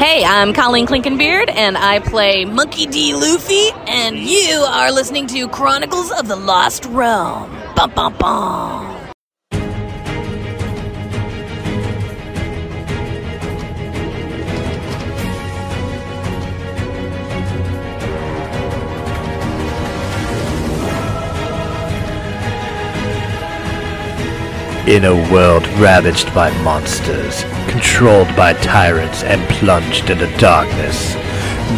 Hey, I'm Colleen Clinkenbeard, and I play Monkey D. Luffy, and you are listening to Chronicles of the Lost Realm. Bum bum bum. In a world ravaged by monsters, controlled by tyrants, and plunged into darkness,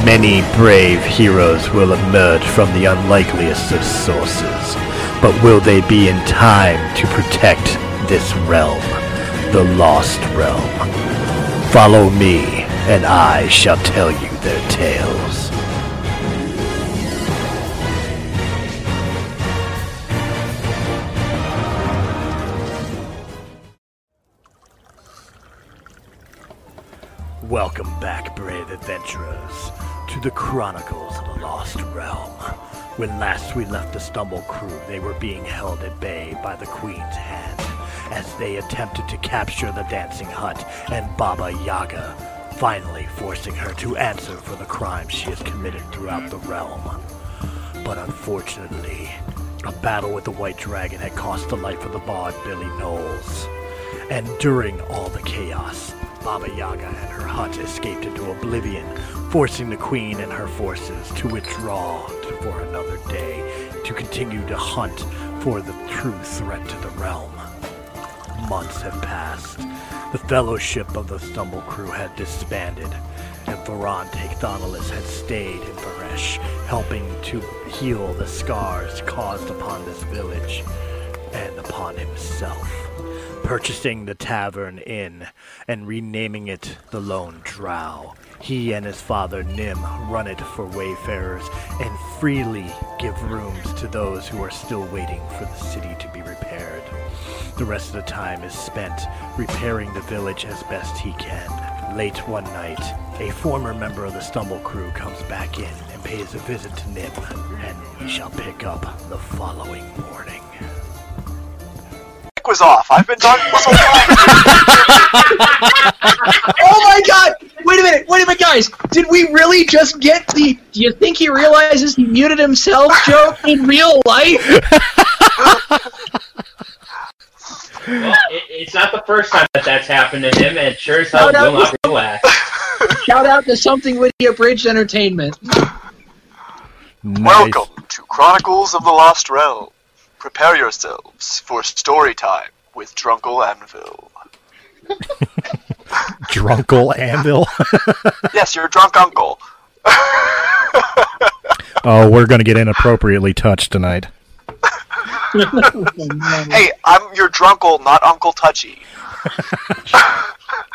many brave heroes will emerge from the unlikeliest of sources. But will they be in time to protect this realm, the Lost Realm? Follow me, and I shall tell you their tales. Welcome back, brave adventurers, to the Chronicles of the Lost Realm. When last we left the Stumble crew, they were being held at bay by the Queen's hand as they attempted to capture the Dancing Hut and Baba Yaga, finally forcing her to answer for the crimes she has committed throughout the realm. But unfortunately, a battle with the White Dragon had cost the life of the bard Billy Knowles. And during all the chaos, Baba Yaga and her hut escaped into oblivion, forcing the queen and her forces to withdraw for another day to continue to hunt for the true threat to the realm. Months have passed. The fellowship of the Stumble crew had disbanded, and Varan Takthonalis had stayed in Varesh, helping to heal the scars caused upon this village upon himself purchasing the tavern inn and renaming it the Lone Drow. He and his father Nim run it for wayfarers and freely give rooms to those who are still waiting for the city to be repaired. The rest of the time is spent repairing the village as best he can. Late one night, a former member of the Stumble crew comes back in and pays a visit to Nim, and we shall pick up the following morning. Was off. I've been talking this whole time. Oh my god! Wait a minute, wait a minute, guys! Did we really just get the do you think he realizes he muted himself joke in real life? Well, it, it's not the first time that that's happened to him, and sure as hell No, no, will not relax. Shout out to something witty abridged entertainment. Nice. Welcome to Chronicles of the Lost Realm. Prepare yourselves for story time with Drunkle Anvil. Drunkle Anvil. Yes, your drunk uncle. oh, we're gonna get inappropriately touched tonight. Hey, I'm your drunkle, not Uncle Touchy.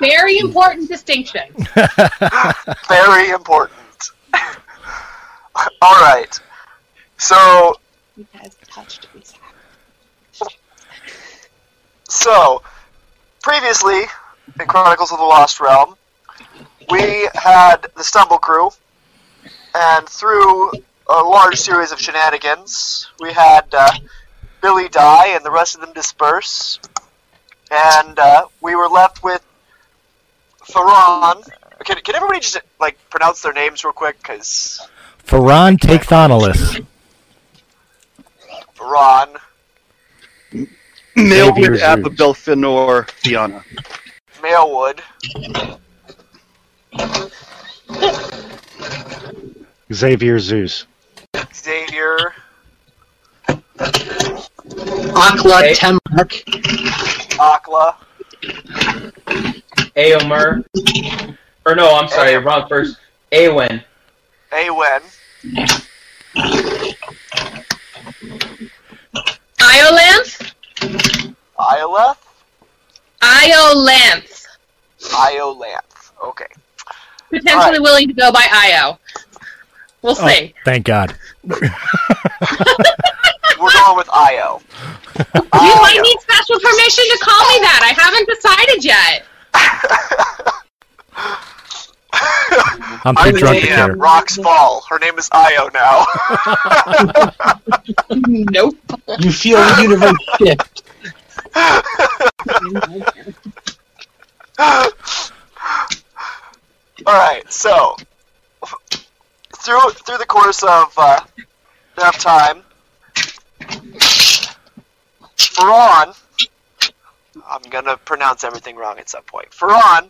Very important distinction. Very important. All right. So, You guys touched me. So previously in Chronicles of the Lost Realm, we had the Stumble Crew, and through a large series of shenanigans, we had uh, Billy die and the rest of them disperse, and uh, we were left with Faron. Can, can everybody just like pronounce their names real quick? Because Faran Takthonalis. Faran, Milwood Ababilfinor Fiona. Mailwood, Xavier Zeus. Xavier, Akla Hey. Temrak. Akla, Aomer. Or no, I'm sorry, Aomer. wrong first. Awen. Awen, Iolanth? Ioleth, Iolanth. Iolanth. Okay. Potentially Alright. willing to go by Io. We'll Oh, see. thank God. We're going with Io. you might need special permission to call me that. I haven't decided yet. I'm too I'm drunk to care. Um, Rock's Fall. Her name is Io now. Nope. You feel the universe shift. All right, so through through the course of uh, enough time, Ferran, I'm gonna pronounce everything wrong at some point. Ferran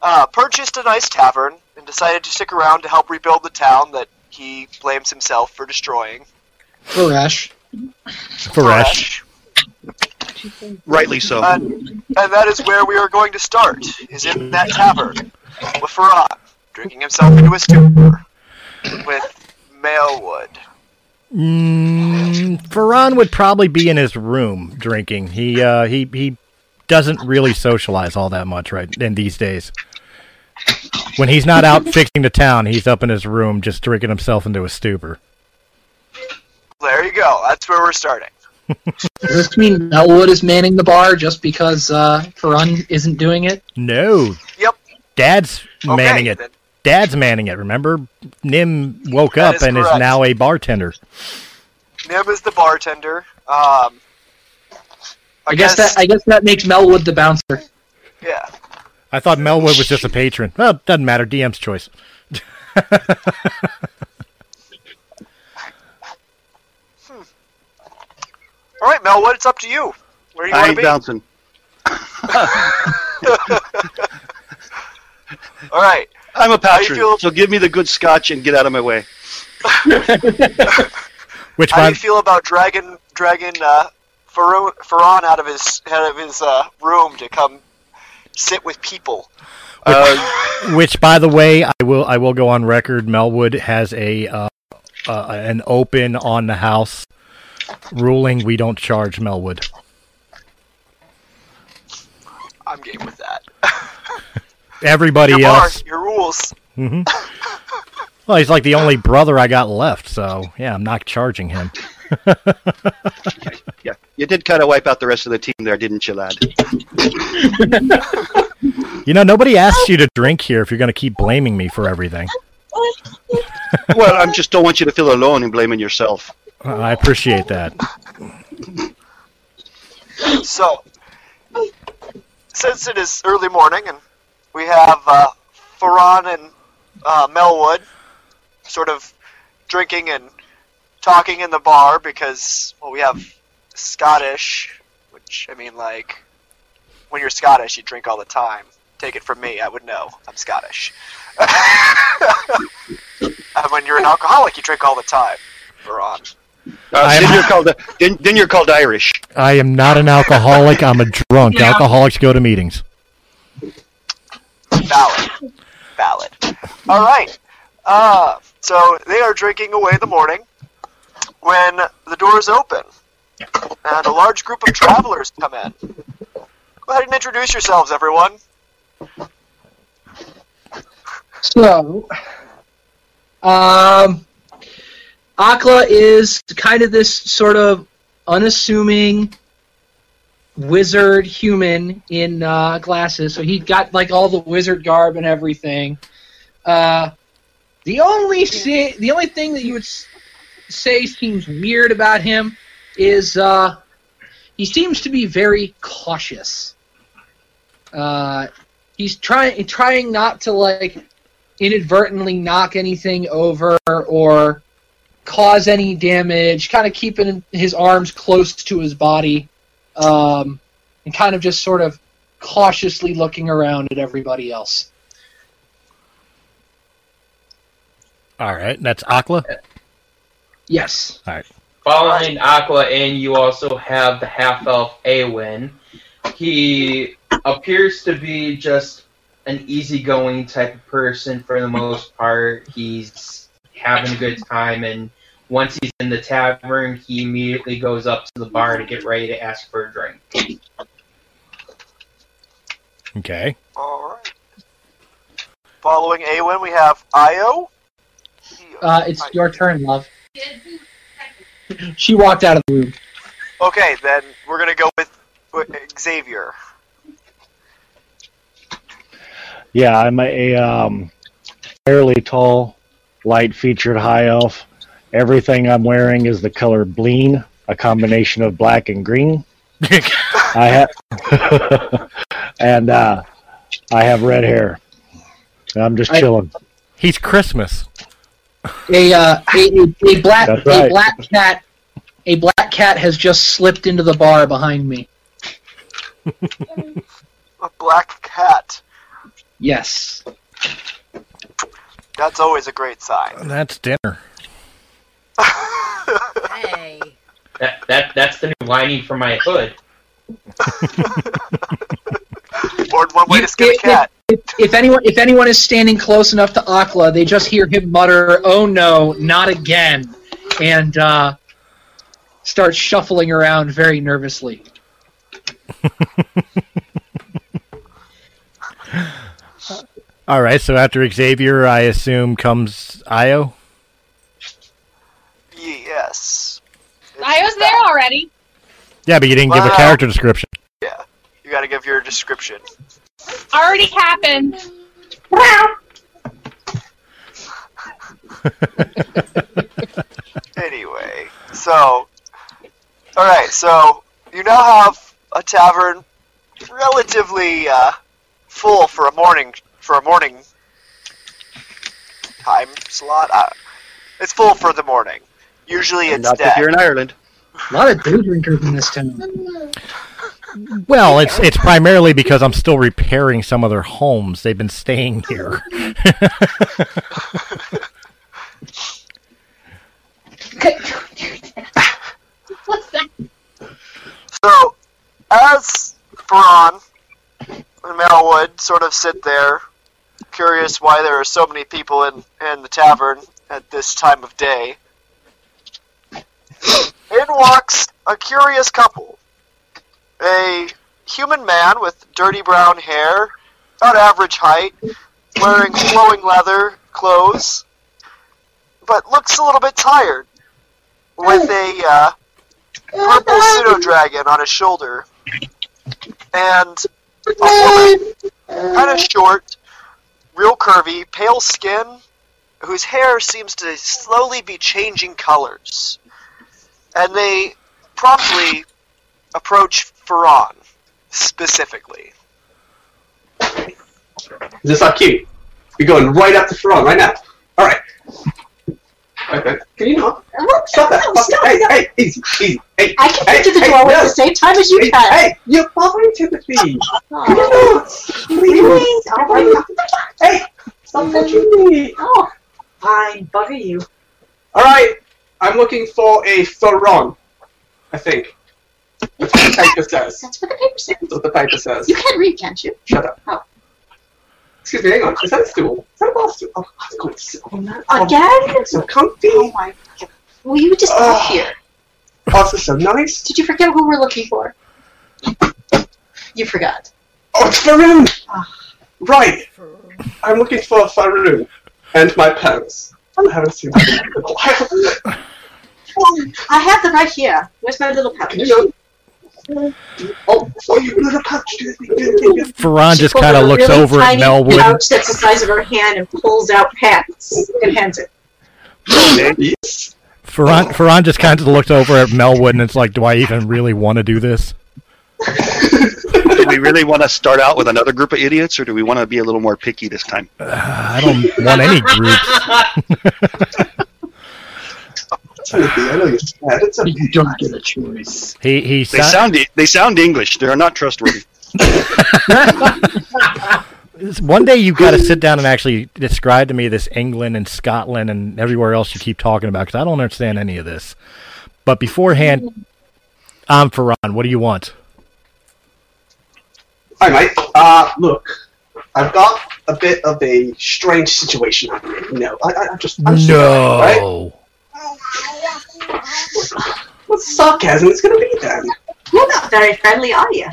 uh, purchased a nice tavern and decided to stick around to help rebuild the town that he blames himself for destroying. Varesh. Faresh. Rightly so. And, and that is where we are going to start, is in that tavern, with Ferran, drinking himself into a stupor, with Mailwood. Mm, Ferran would probably be in his room drinking. He uh, he he doesn't really socialize all that much right in these days. When he's not out fixing the town, he's up in his room just drinking himself into a stupor. There you go, that's where we're starting. Does this mean Melwood is manning the bar just because uh, Ferran isn't doing it? No. Yep. Dad's Okay, manning it. then. Dad's manning it. Remember, Nim woke That up is and is now a bartender. Nim is the bartender. Um, I, guess, that I guess that makes Melwood the bouncer. yeah. I thought Melwood was just a patron. Well, doesn't matter. DM's choice. All right, Melwood, it's up to you. Where do you I want ain't to be? bouncing. All right. I'm a How patron, feel- so give me the good scotch and get out of my way. Which How do you feel about dragging dragging uh, Ferran, Ferran out of his out of his uh, room to come sit with people? Uh, which by the way, I will I will go on record. Melwood has a uh, uh, an open on the house ruling. We don't charge Melwood. I'm game with that. Everybody Your bar, else. your rules. hmm Well, he's like the only brother I got left, so yeah, I'm not charging him. yeah, you did kind of wipe out the rest of the team there, didn't you, lad? You know, nobody asks you to drink here if you're going to keep blaming me for everything. well, I just don't want you to feel alone in blaming yourself. I appreciate that. So, since it is early morning and we have uh, Ferran and uh, Melwood sort of drinking and talking in the bar because, well, we have Scottish, which, I mean, like, when you're Scottish, you drink all the time. Take it from me, I would know. I'm Scottish. and when you're an alcoholic, you drink all the time, Ferran. Uh, then you're called then, then you're called Irish. I am not an alcoholic. I'm a drunk. Yeah. Alcoholics go to meetings. Valid. Valid. All right. Uh, so they are drinking away the morning when the doors open and a large group of travelers come in. Go ahead and introduce yourselves, everyone. So, um, Akla is kind of this sort of unassuming wizard human in uh, glasses. So he got like all the wizard garb and everything. Uh, the only si- the only thing that you would s- say seems weird about him is uh, he seems to be very cautious. Uh, he's trying trying not to like inadvertently knock anything over or cause any damage, kind of keeping his arms close to his body, um, and kind of just sort of cautiously looking around at everybody else. All right, that's Akla. Yes. All right. Following Akla in, you also have the half elf Awen. He appears to be just an easygoing type of person for the most part. He's having a good time, and once he's in the tavern, he immediately goes up to the bar to get ready to ask for a drink. Okay. All right. Following Awen, we have Io. Uh, it's your turn, love. She walked out of the room. Okay, then we're gonna go with, with Xavier. Yeah, I'm a um, fairly tall, light-featured high elf. Everything I'm wearing is the color bleen, a combination of black and green. I have, and uh, I have red hair. I'm just I- chilling. He's Christmas. A, uh, a, a, a black That's a black cat a black cat has just slipped into the bar behind me. A black cat. Yes. That's always a great sign. That's dinner. Hey. That that that's the new lining for my hood. Or one way You- to skin a if- cat. If, if anyone if anyone is standing close enough to Akla, they just hear him mutter, "Oh no, not again," and uh, start shuffling around very nervously. All right, so after Xavier, I assume comes Io. Yes. I was there already. Yeah, but you didn't give a character description. Yeah. You gotta give your description. Already happened. Anyway, so. Alright, so you now have a tavern relatively uh, full for a morning for a morning time slot. Uh, it's full for the morning. Usually it's Not dead. if you're in Ireland. A lot of day drinkers in this town. Well, it's it's primarily because I'm still repairing some of their homes. They've been staying here. So, as Braun and Melwood sort of sit there, curious why there are so many people in, in the tavern at this time of day, in walks a curious couple. A human man with dirty brown hair, about average height, wearing flowing leather clothes, but looks a little bit tired, with a uh, purple pseudo dragon on his shoulder, and a woman, kind of short, real curvy, pale skin, whose hair seems to slowly be changing colors. And they promptly approach Ferran, specifically. This is not cute. You're going right up the front right now. All right. Okay. Can you not? Stop that! No, Stop stop, Hey, stop. hey, easy, easy. Hey, I can hey, get to the hey, doorway no. at the same time as you Hey, can. hey, you're bothering Timothy. Oh, really? All right. Hey, stop touching me. Oh, fine. Bugger you. All right. I'm looking for a Theron. I think. That's what the paper says. That's what the paper says. That's what the paper says. You can read, can't you? Shut up. Oh. Excuse me, hang on. Is that a stool? Is that a bar stool? Oh, I've got to sit on that. Again? Oh, so comfy. Oh my god. Will you just stop here? Oh, this is so nice. Did you forget who we're looking for? You forgot. Oh, it's Faroon! Ah. Right. I'm looking for Faroon and my parents. I haven't seen them in a while. I have them right here. Where's my little pouch? You know. Oh, oh, you little pouch. Ferran just kind of looks really over at tiny Melwood. pouch that's the size of her hand and pulls out pants and hands it. Yes. Ferran, Ferran just kind of looked over at Melwood and it's like, do I even really want to do this? do we really want to start out with another group of idiots, or do we want to be a little more picky this time? Uh, I don't want any groups. Timothy, I know you're sad. It's okay. You don't get a choice. He he They sa- sound they sound English. They are not trustworthy. One day you've got to sit down and actually describe to me this England and Scotland and everywhere else you keep talking about because I don't understand any of this. But beforehand, I'm Ferran. What do you want? Hi, mate. Uh, look, I've got a bit of a strange situation. You know, I, I, I just I'm just right? No. What sarcasm is going to be then? You're not very friendly, are you?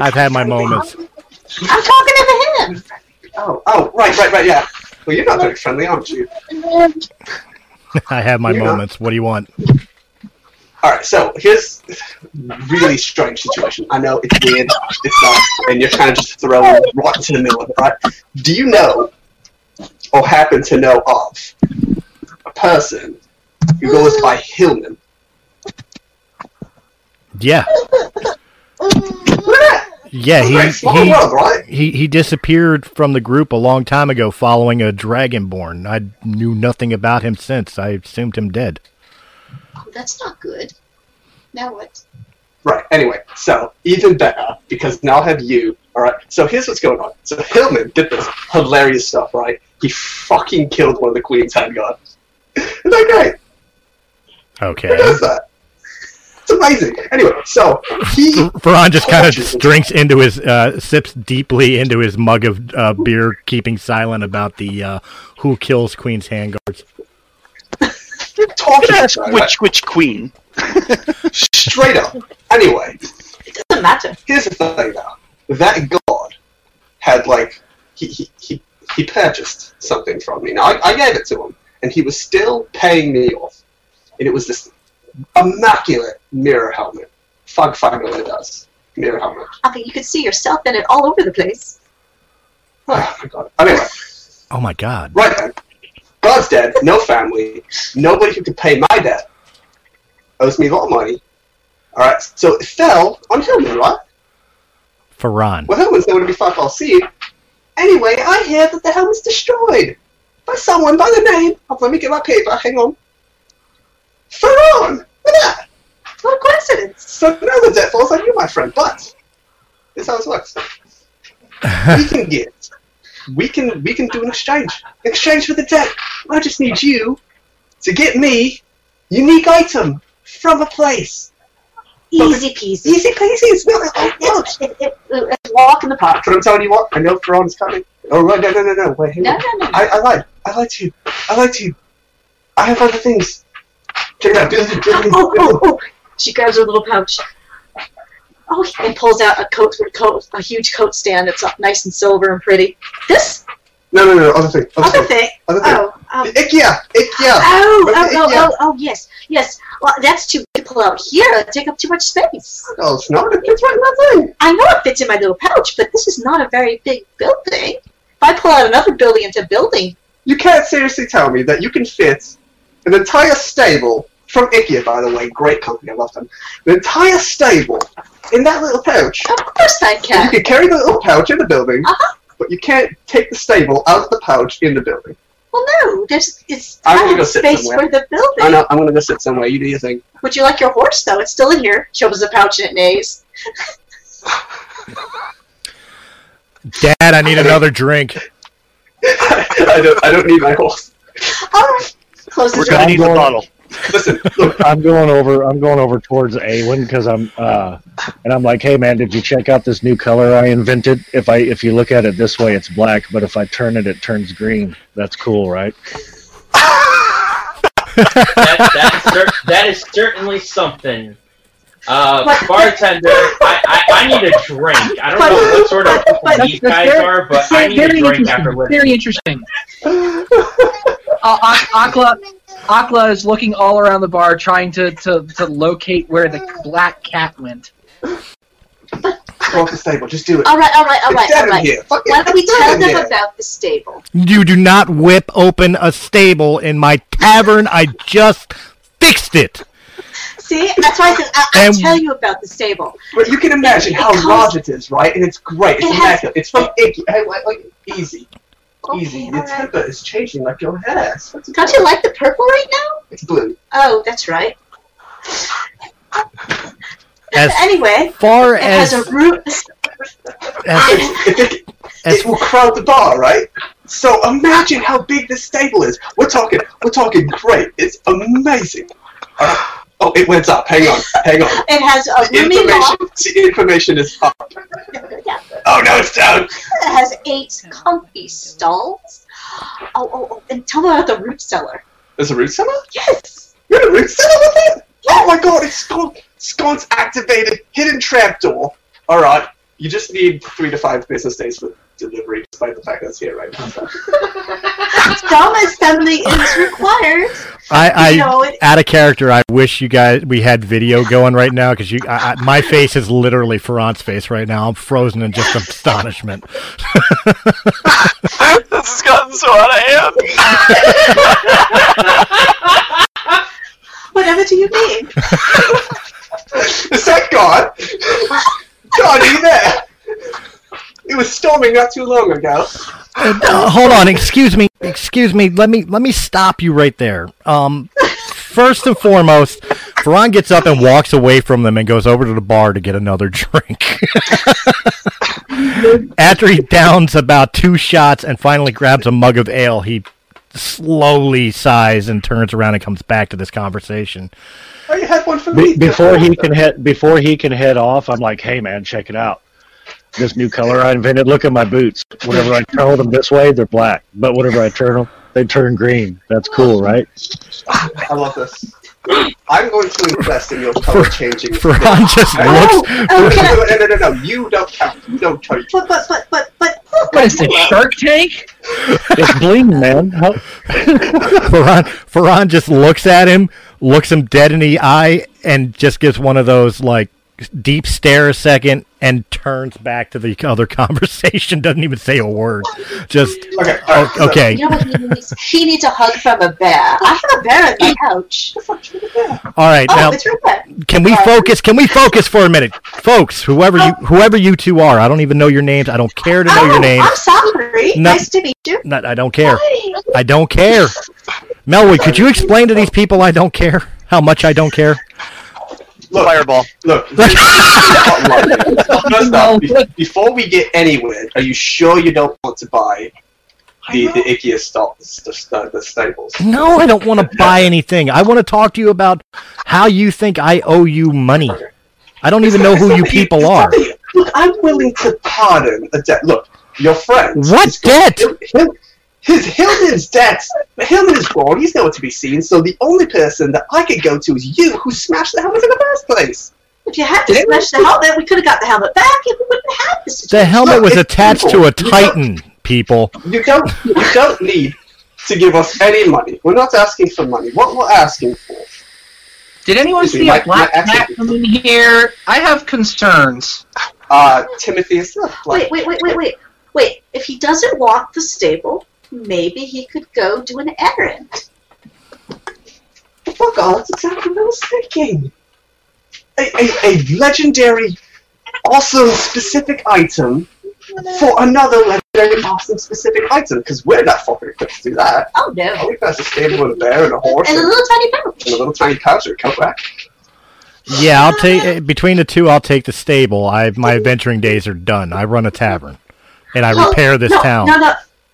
I've had my moments. I'm talking to him. Oh, oh, right, right, right, yeah. Well, you're not very friendly, aren't you? I have my You're not. moments. What do you want? All right, so here's really strange situation. I know it's weird, it's not, and you're kind of just thrown right into the middle of it, right? Do you know, or happen to know of, a person who goes by Hillman? Yeah. Yeah, he he, world, right? he he disappeared from the group a long time ago, following a dragonborn. I knew nothing about him since. I assumed him dead. Oh, that's not good. Now what? Right. Anyway, so even better because now I have you. All right. So here's what's going on. So Hillman did this hilarious stuff. Right. He fucking killed one of the Queen's handguards. Isn't that great? Okay. Who does that? It's amazing. Anyway, so he Veron just kind of drinks into his, uh, sips deeply into his mug of uh, beer, keeping silent about the uh, who kills Queen's handguards. tortures Ask this guy, which which queen? straight up. Anyway, It doesn't matter. here's the thing though. That god had like he he he, he purchased something from me. Now I, I gave it to him, and he was still paying me off. And it was this immaculate mirror helmet. Fug finally does mirror helmet. I mean, you could see yourself in it all over the place. Oh my god. Anyway, Oh my God! right then. God's dead. No family. Nobody who could pay my debt. Owes me a lot of money. All right. So it fell on Hillman, right? Veron. Well, Hellman's going to be found. I'll see. Anyway, I hear that the helmet's destroyed by someone by the name of. Let me get my paper. Hang on. Ferron. Look at that. What a coincidence. So now the debt falls on you, my friend. But this is how it works. we can get. We can we can do an exchange. Exchange for the debt. I just need you to get me unique item from a place. Easy peasy. Easy peasy. It's not oh, look. It, it, it, a walk in the park. But I'm telling you what, I know Ferron's coming. Oh right, no no no no. Wait, hang No, no, no. I, I lied. I lied to you. I lied to you. I have other things. Check it out. Do this, do this, do Oh, oh, oh. She grabs her little pouch. Oh, and pulls out a coat, coat, a huge coat stand that's nice and silver and pretty. This No, no, no. Other thing. Other, other thing. thing. Other thing. Oh, oh, IKEA. IKEA. oh, oh, oh, oh, oh, yes, yes. Well, that's too pull out here. It'd take up too much space. No, it's not. It fits right in that thing. I know it fits in my little pouch, but this is not a very big building. If I pull out another building into building, You can't seriously tell me that you can fit an entire stable from IKEA, by the way, great company, I love them. An entire stable in that little pouch. of course I can. You can. can carry the little pouch in the building, Uh-huh. but you can't take the stable out of the pouch in the building. Well, no, there's it's I'm gonna not go sit space somewhere. for the building. I know. I'm gonna go sit somewhere. You do your thing. Would you like your horse though? It's still in here. She opens the pouch and it neighs. Dad, I need another drink. I don't. I don't need my horse. All right. Closes We're gonna need the bottle. Listen, look. I'm going over. I'm going over towards Awen because I'm, uh, and I'm like, hey man, did you check out this new color I invented? If I, if you look at it this way, it's black, but if I turn it, it turns green. That's cool, right? that, that, is cer- that is certainly something. Uh, But- bartender, I, I, I need a drink. I don't know what sort of people these guys very- are, but I need a very drink interesting. after listening. Very interesting. Uh, Ak- Akla, Akla is looking all around the bar, trying to, to, to locate where the black cat went. Go off the stable. Just do it. All right, all right, all It's right, dead all in right. here. Fuck. Why don't we tell them here. about the stable? You do not whip open a stable in my tavern. I just fixed it. See, that's why I said I- I'll tell you about the stable. But you can imagine how Because- large it is, right? And it's great. It's It has- immaculate. It's from Icky. Like, like, easy. Okay, Easy. all Your right. temper is changing like your hair. What's it Don't you like the purple right now? It's blue. Oh, that's right. As Anyway, far it as, has a root. as It, it, As- it will crowd the bar, right? So imagine how big this stable is. We're talking. We're talking great. It's amazing. Uh, oh, it went up. Hang on. Hang on. It has a roomy Information. loft. See, information is up. Yeah. Oh no, it's down. It has eight comfy stalls. Oh, oh, oh, and tell me about the root cellar. There's a root cellar. Yes. You're in a root cellar with it? Oh my god, it's sconce, sconce activated hidden trapdoor. Alright, you just need three to five business days for delivery, despite the fact that it's here right now. So. Some assembly is required. I, I You know, it- out of character. I wish you guys we had video going right now because you, I, I, my face is literally Ferrant's face right now. I'm frozen in just astonishment. this has gotten so out of hand. Whatever do you mean? Is that God? God, are you there? It was storming not too long ago. Uh, hold on, excuse me, excuse me. Let me let me stop you right there. Um, first and foremost, Ferran gets up and walks away from them and goes over to the bar to get another drink. After he downs about two shots and finally grabs a mug of ale, he slowly sighs and turns around and comes back to this conversation. Oh, you had one for Be- me. before he can head before he can head off, I'm like, hey man, check it out. This new color I invented. Look at my boots. Whenever I turn them this way, they're black. But whenever I turn them, they turn green. That's cool, right? I love this. I'm going to invest in your color changing. Ferran just oh, No, looks. no, no, no, no, no, no, You don't count. You don't count. But but but but but What is this, Shark Tank? It's bling, man. How, Ferran, Ferran just looks at him, looks him dead in the eye, and just gives one of those like deep stare a second, and turns back to the other conversation. Doesn't even say a word. Just Okay. o- okay. you know what he needs? He needs a hug from a bear. I have a bear at my couch. All right, Oh, now it's can we focus? Can we focus for a minute, folks? Whoever you, oh. whoever you two are, I don't even know your names. I don't care to know your Oh, names. I'm sorry. No. Nice to meet you. Not, I don't care. Hi. I don't care. Melwood, could you explain to these people I don't care how much I don't care? Look, Fireball. Look, first off, before we get anywhere, are you sure you don't want to buy the the ickiest stalls, the, the staples? No, I don't want to buy anything. I want to talk to you about how you think I owe you money. I don't even know who you people are. Look, I'm willing to pardon a debt. Look, your friend. What debt? His Hilden's debt. Hilden is gone. He's nowhere to be seen. So the only person that I could go to is you, who smashed the helmet in the first place. If you had to smash the helmet, we could have got the helmet back and we wouldn't have this. The helmet was it's attached to a Titan, people. You don't. You don't need to give us any money. We're not asking for money. What we're asking for. Did anyone see me, a black my cat accent- come in here? I have concerns. Uh, Timothy is not Wait, wait, wait, wait, wait. Wait, if he doesn't walk the stable, maybe he could go do an errand. Fuck all, that's exactly what I was thinking. A, a, a legendary, awesome, specific item for another legendary, awesome, specific item, because we're not fucking equipped to do that. Oh no. All we've got is a stable with a bear and a horse And a little tiny pouch. and a little tiny pouch or a coat rack. Yeah, I'll take eh, between the two. I'll take the stable. I my adventuring days are done. I run a tavern, and I Well, repair this no, town. No, no.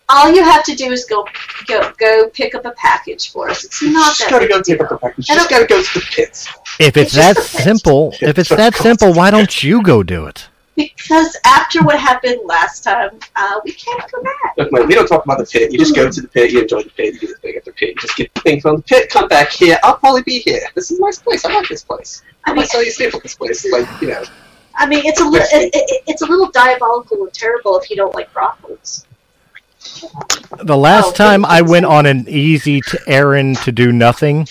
All you have to do is go, go, go pick up a package for us. It's not Just that gotta big go a take up the package. Just gotta go to the pits. If it's It's that a pit. simple, if it's that simple, why don't you go do it? Because after what happened last time, uh, we can't go back. Look, mate, we don't talk about the pit. You just go to the pit, you enjoy the pit, you do the thing at the pit, you just get the thing from the pit, come back here. I'll probably be here. This is a nice place. I like this place. I I mean, might sell you a staple this place. Like, you know. I mean, it's a little, it, it, it's a little diabolical and terrible if you don't like brothels. The last Oh, time I went on an easy t- errand to do nothing,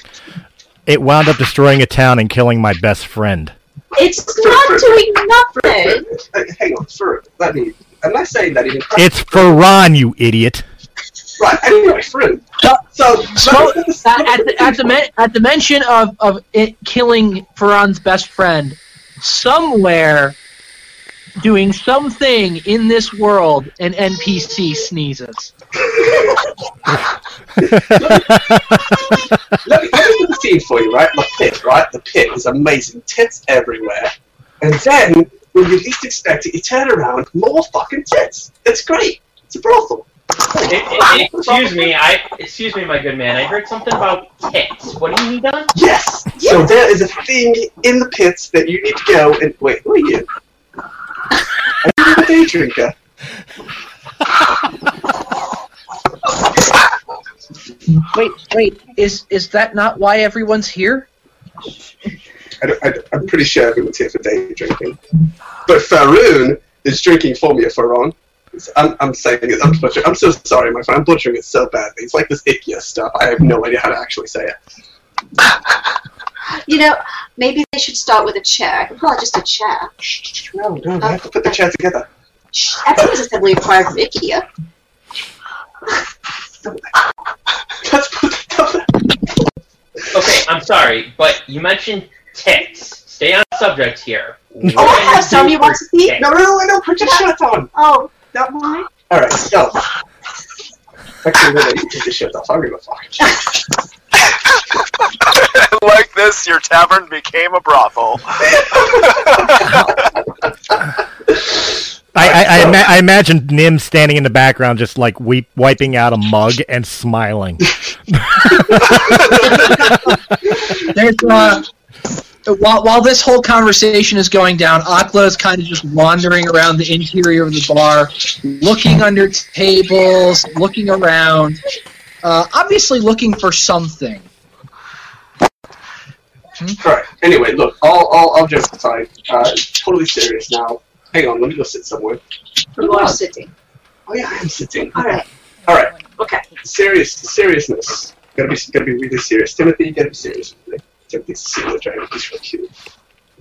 it wound up destroying a town and killing my best friend. It's not doing nothing. Uh, hang on, for let me. I'm not saying that even. It's for Ron, you idiot. Right. Anyway, for so Smoke, at, at the, at, the men, at the mention of, of it killing Ferran's best friend, somewhere doing something in this world, an NPC sneezes. let me, let me put the scene for you, right? The pit, right? The pit is amazing. Tits everywhere. And then, when you least expect it, you turn around, more fucking tits. It's great. It's a brothel. Excuse me, I excuse me, my good man. I heard something about tits. What do you need done? Yes! So there is a thing in the pits that you need to go and. Wait, who are you? Are you a day drinker? Wait, wait, is is that not why everyone's here? I I, I'm pretty sure everyone's here for day drinking. But Faroon is drinking for me, Faron. I'm, I'm saying it. I'm butchering. I'm so sorry, my friend. I'm butchering it so badly. It's like this icky stuff. I have no idea how to actually say it. You know, maybe they should start with a chair. I could call it just a chair. No, no, I have to put the chair together. Shh, That's what was assembly acquired from IKEA. Let's put it together. Okay, I'm sorry, but you mentioned tits. Stay on subject here. Oh, I have some you want to see? No, no, no, no, put your shirt on. Oh, that one? Alright, so. Actually, no, no, you take your shirt off. I don't give a fuck. like this, your tavern became a brothel. I, I, I, ima- I imagine Nim standing in the background, just like weep, wiping out a mug and smiling. There's uh, while while this whole conversation is going down, Akla is kind of just wandering around the interior of the bar, looking under tables, looking around, uh, obviously looking for something. Alright, anyway, look, all, all, all jokes aside, uh, totally serious now. Hang on, let me go sit somewhere. You are sitting. Oh yeah, I am sitting. Alright. Alright, Okay. serious, seriousness. Gotta be, gotta be really serious. Timothy, you gotta be serious with me. Timothy's a pseudo dragon, he's real cute.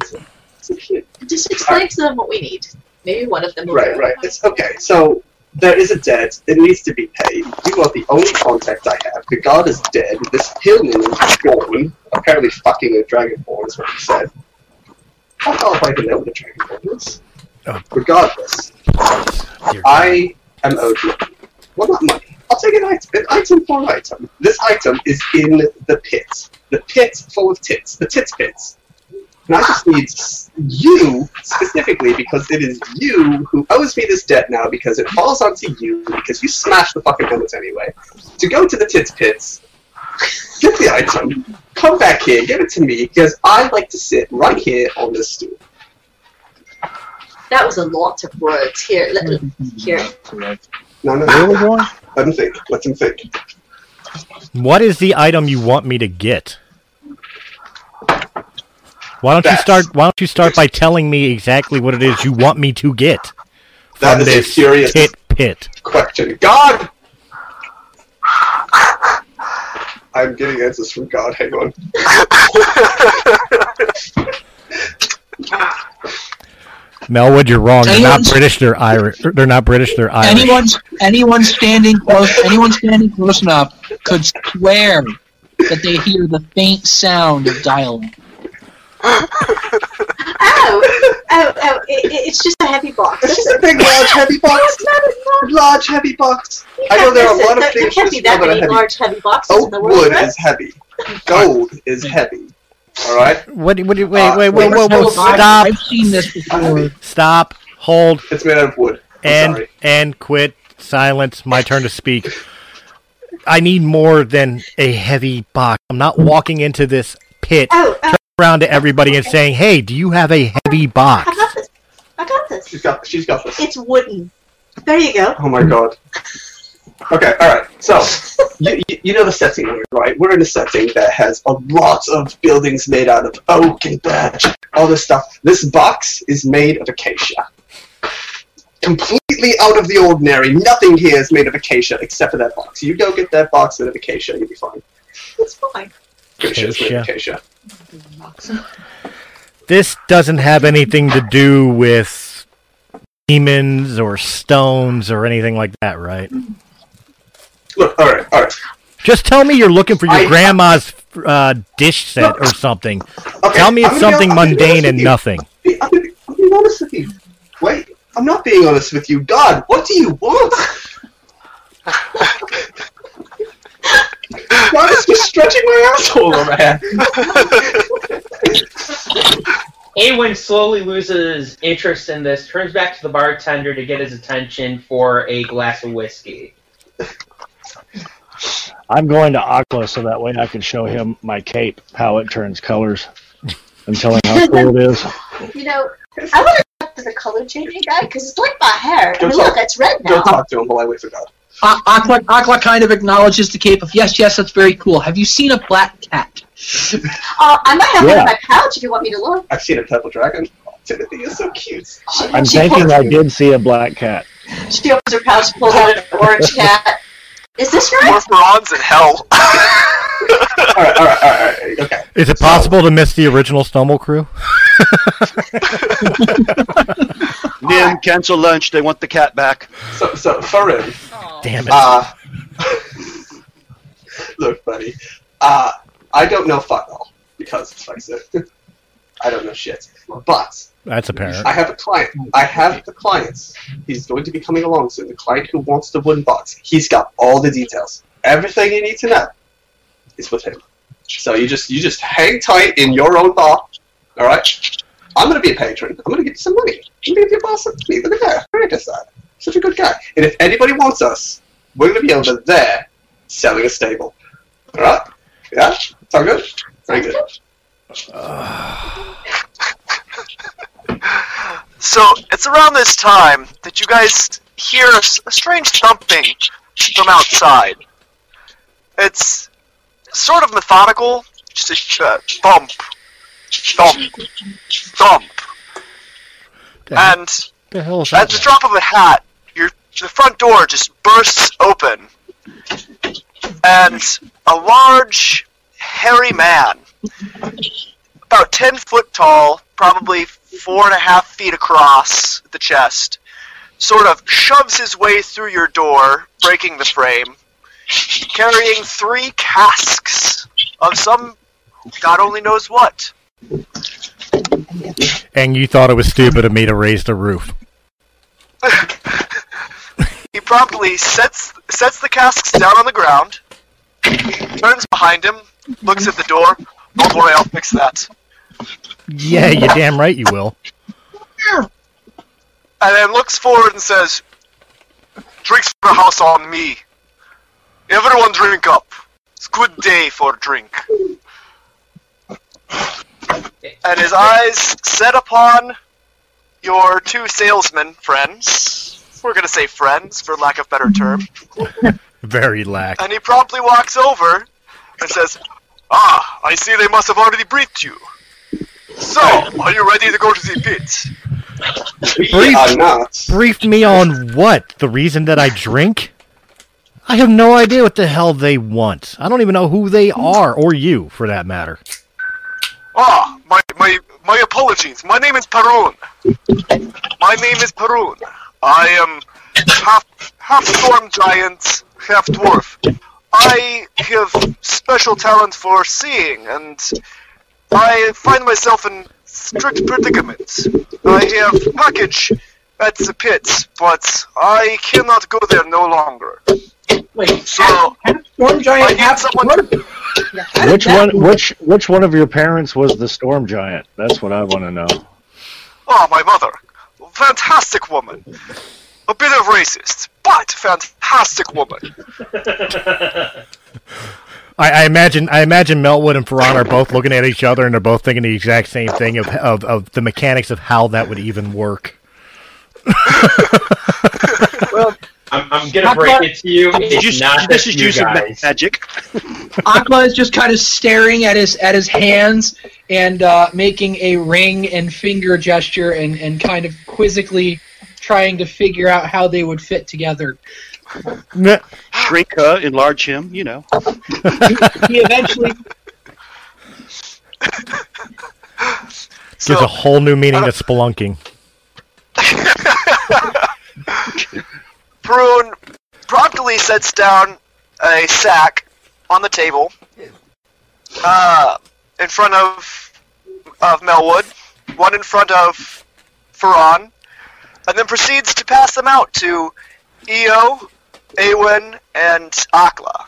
He's a- he's a cute. Just explain to them what we need. Maybe one of them will Right, do. right. It's okay. So there is a debt. It needs to be paid. You are the only contact I have. The god is dead. This hillman is gone. Apparently fucking a dragonborn is what he said. Know if I even know what a dragonborn is. Oh. Regardless, I am owed money. Well, not money. I'll take an item. An item for an item. This item is in the pit. The pit full of tits. The tits pits. And I just need s- you specifically because it is you who owes me this debt now because it falls onto you because you smashed the fucking helmet anyway. To go to the tits pits, get the item, come back here, give it to me because I like to sit right here on this stool. That was a lot of words. Here, let here. No, no, Where are we no. Let him think. Let him think. What is the item you want me to get? Why don't you start? Why don't you start by telling me exactly what it is you want me to get That from is this curious tit pit? question. God! I'm getting answers from God. Hang on. Melwood, you're wrong. They're not British. They're Irish. They're not British. They're Irish. Anyone, anyone standing close, anyone standing close enough could swear that they hear the faint sound of dialogue. Oh, oh, oh! It, it- it's just a heavy box. It's just a big, large, heavy box. Large, heavy box. I know there are a lot of There things can't be that world many heavy. large, heavy boxes in the world. wood right? is heavy. Gold is heavy. All right. What? What? Wait! Uh, Wait! Wait! Whoa! Whoa! I've- Stop! I've seen this before. Stop! Hold! It's made out of wood. I'm and sorry. and quit silence my turn to speak i need more than a heavy box i'm not walking into this pit Oh, oh, turning around to everybody and saying hey do you have a heavy box I got this. I got this. She's got. She's got this. It's wooden. There you go. Oh my god. Okay, alright. So, you, you, you know the setting, we're right? We're in a setting that has a lot of buildings made out of oak and birch, all this stuff. This box is made of acacia. Completely out of the ordinary. Nothing here is made of acacia except for that box. You go get that box made of acacia, you'll be fine. It's fine. Pretty sure it's made of acacia. This doesn't have anything to do with demons or stones or anything like that right Look, alright, alright. just tell me you're looking for your I- grandma's uh, dish set or something Okay, tell me I'm it's gonna be- something I'm gonna be mundane honest and with you. nothing I'm gonna be, I'm gonna honest with you. Wait, I'm not being honest with you. God, what do you want? God is just stretching my asshole around. Awen slowly loses interest in this, turns back to the bartender to get his attention for a glass of whiskey. I'm going to Akla so that way I can show him my cape, how it turns colors, and tell him how cool it is. You know, I want to talk to the color changing guy because it's like my hair. I Go mean, talk- look, it's red Go now. talk to him while I wait for God. A- Akla, Akla kind of acknowledges the cape of yes, yes, that's very cool. Have you seen a black cat? Uh, I might have one Yeah. in my pouch if you want me to look. I've seen a purple dragon. Timothy is so cute. I'm She thinking I did see a black cat. She opens her pouch, pulls out an orange cat. Is this More right? bronze in hell. Alright, alright, alright, okay. is it possible to miss the original stumble crew Nim, cancel lunch. They want the cat back. So, so, Farin, damn it uh, look, buddy, uh, I don't know fuck all because, like I said, I don't know shit. But That's apparent. I have a client. I have the client. He's going to be coming along soon. The client who wants the wooden box. He's got all the details. Everything you need to know is with him. So you just you just hang tight in your own bar. All right. I'm going to be a patron. I'm going to give you some money. I'm going to give you a boss of me. Look at that. Good. Such a good guy. And if anybody wants us, we're going to be over there selling a stable. All right. Yeah. Sound good? Very good. So it's around this time that you guys hear a, strange thumping from outside. It's sort of methodical, just a uh, thump, thump, thump, and the hell is at that? the drop of a hat, your the front door just bursts open, and a large, hairy man, about ten foot tall, probably four and a half feet across the chest, sort of shoves his way through your door, breaking the frame, carrying three casks of some God only knows what. And you thought it was stupid of me to raise the roof. He promptly sets sets the casks down on the ground, turns behind him, looks at the door. Oh, Don't worry, I'll fix that. Yeah, you damn right you will. And then looks forward and says, "Drinks for the house on me. Everyone drink up. It's good day for drink." And his eyes set upon your two salesmen friends. We're gonna say friends, for lack of better term. Very lack. And he promptly walks over and says, Ah, I see they must have already briefed you. So, are you ready to go to the pit? We are not. Brief me on what? The reason that I drink? I have no idea what the hell they want. I don't even know who they are, or you, for that matter. Ah, my, my, my apologies. My name is Perun. My name is Perun. I am half, half storm giant, half dwarf. I have special talent for seeing, and I find myself in strict predicament. I have package at the pit, but I cannot go there no longer. Wait, so Storm I Giant need half someone. Which one? Which which one of your parents was the storm giant? That's what I want to know. Oh, my mother. Fantastic woman. A bit of racist, but fantastic woman. I, I imagine I imagine Melwood and Ferran are both looking at each other and they're both thinking the exact same thing of, of, of the mechanics of how that would even work. I'm, I'm gonna How break it to you. It's Just- not this is you using guys. magic. Akla is just kind of staring at his at his hands and uh, making a ring and finger gesture and, and kind of quizzically trying to figure out how they would fit together. Shrink, uh, enlarge him. You know. He eventually Gives a whole new meaning to spelunking. Perun promptly sets down a sack on the table uh, in front of of Melwood, one in front of Ferran, and then proceeds to pass them out to Eo, Awen, and Akla.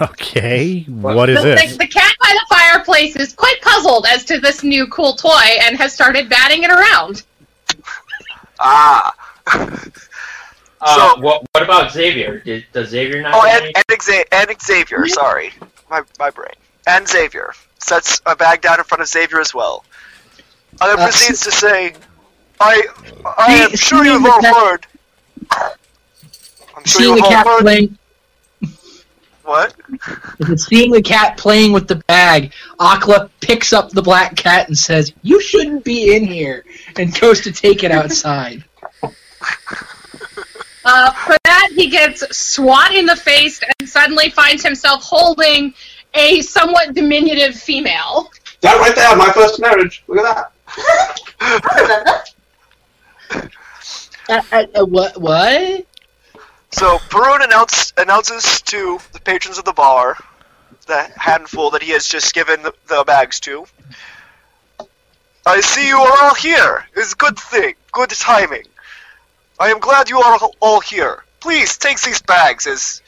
Okay, what is the, this? The, the cat by the fireplace is quite puzzled as to this new cool toy and has started batting it around. Ah. Uh, what, what about Xavier? Did, does Xavier not? Oh, and, and, Xa- and Xavier, sorry. My, my brain. And Xavier. Sets a bag down in front of Xavier as well. And then Uh, proceeds to say, I, I am sure you've the all cat- heard. I'm sure you've all heard. playing What? seeing the cat playing with the bag, Akla picks up the black cat and says, "You shouldn't be in here," and goes to take it outside. Uh, for that, he gets swat in the face and suddenly finds himself holding a somewhat diminutive female. That right there, my first marriage. Look at that. Uh, uh, uh, what? What? So Perun announce, announces to the patrons of the bar the handful that he has just given the, the bags to. I see you are all here. It's a good thing. Good timing. I am glad you are all here. Please take these bags as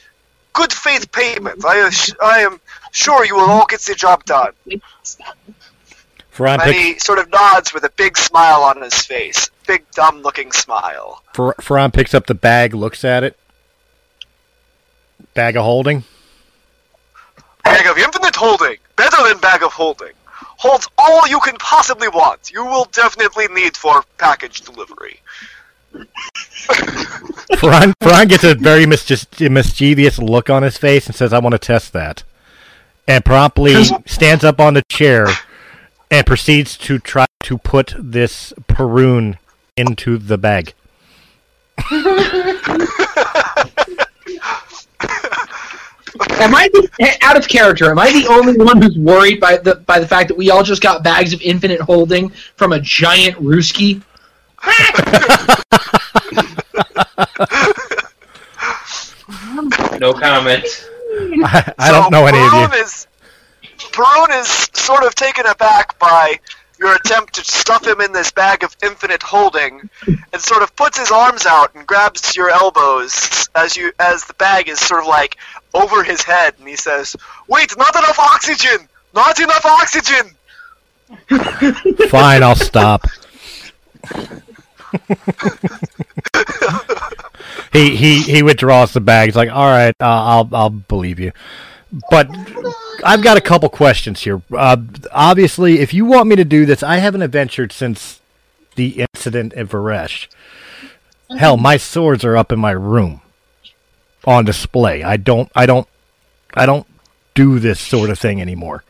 good faith payment. I, I am sure you will all get the job done. Ferran And he sort of nods with a big smile on his face. Big, dumb looking smile. Fer- Ferran picks up the bag, looks at it. Bag of holding. Bag of infinite holding. Better than bag of holding. Holds all you can possibly want. You will definitely need for package delivery. Ferran, Ferran gets a very mischievous, mischievous look on his face and says, I want to test that. And promptly stands up on the chair and proceeds to try to put this Perun into the bag. Am I the, eh, out of character? Am I the only one who's worried by the by the fact that we all just got bags of infinite holding from a giant Ruski? No comment. I, I don't know any of Perun you. Is, Perun is sort of taken aback by your attempt to stuff him in this bag of infinite holding, and sort of puts his arms out and grabs your elbows as you as the bag is sort of like over his head, and he says, "Wait, not enough oxygen! Not enough oxygen!" Fine, I'll stop. he he he withdraws the bag. He's like, "All right, uh, I'll I'll believe you." But I've got a couple questions here. Uh, obviously, if you want me to do this, I haven't adventured since the incident in Varesh. Hell, my swords are up in my room on display. I don't I don't I don't do this sort of thing anymore.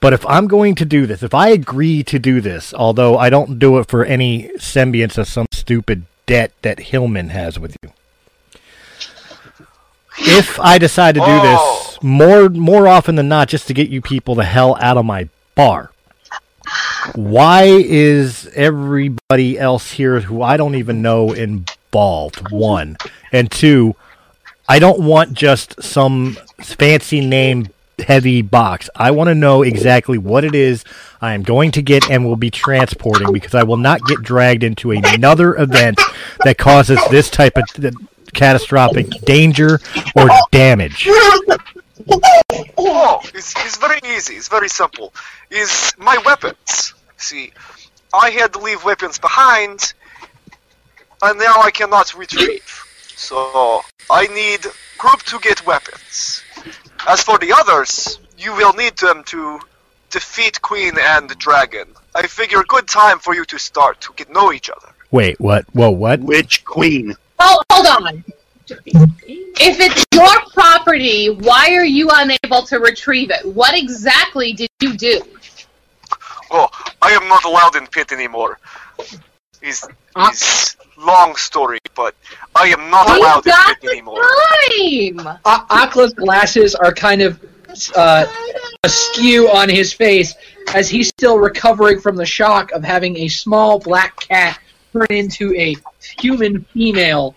But if I'm going to do this, if I agree to do this, although I don't do it for any semblance of some stupid debt that Hillman has with you. If I decide to do this oh. more more often than not just to get you people the hell out of my bar. Why is everybody else here who I don't even know involved? One. And two, I don't want just some fancy name heavy box. I want to know exactly what it is I am going to get and will be transporting because I will not get dragged into another event that causes this type of th- catastrophic danger or damage. It's, it's very easy. It's very simple. Is my weapons. See, I had to leave weapons behind, and now I cannot retrieve. So I need group to get weapons. As for the others, you will need them to defeat Queen and Dragon. I figure a good time for you to start to get know each other. Wait, what? Whoa, what? Which queen? Oh, hold on. If it's your property, why are you unable to retrieve it? What exactly did you do? Oh, I am not allowed in pit anymore. It's, it's long story, but I am not We've allowed in got pit anymore. Time. A- Akla's glasses are kind of uh, askew on his face as he's still recovering from the shock of having a small black cat turn into a human female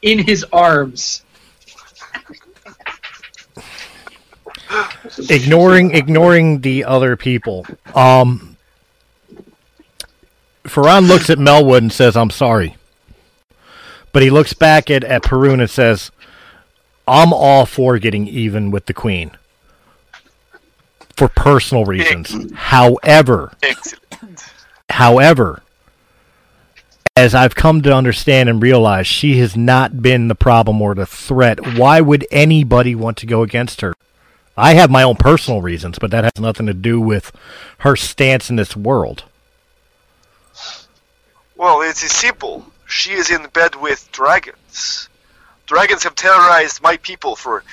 in his arms. ignoring ignoring the other people. Um, Ferran looks at Melwood and says, "I'm sorry," but he looks back at at Perun and says, "I'm all for getting even with the Queen for personal reasons. However, Excellent. However, as I've come to understand and realize, she has not been the problem or the threat. Why would anybody want to go against her? I have my own personal reasons, but that has nothing to do with her stance in this world. Well, it is simple. She is in bed with dragons. Dragons have terrorized my people for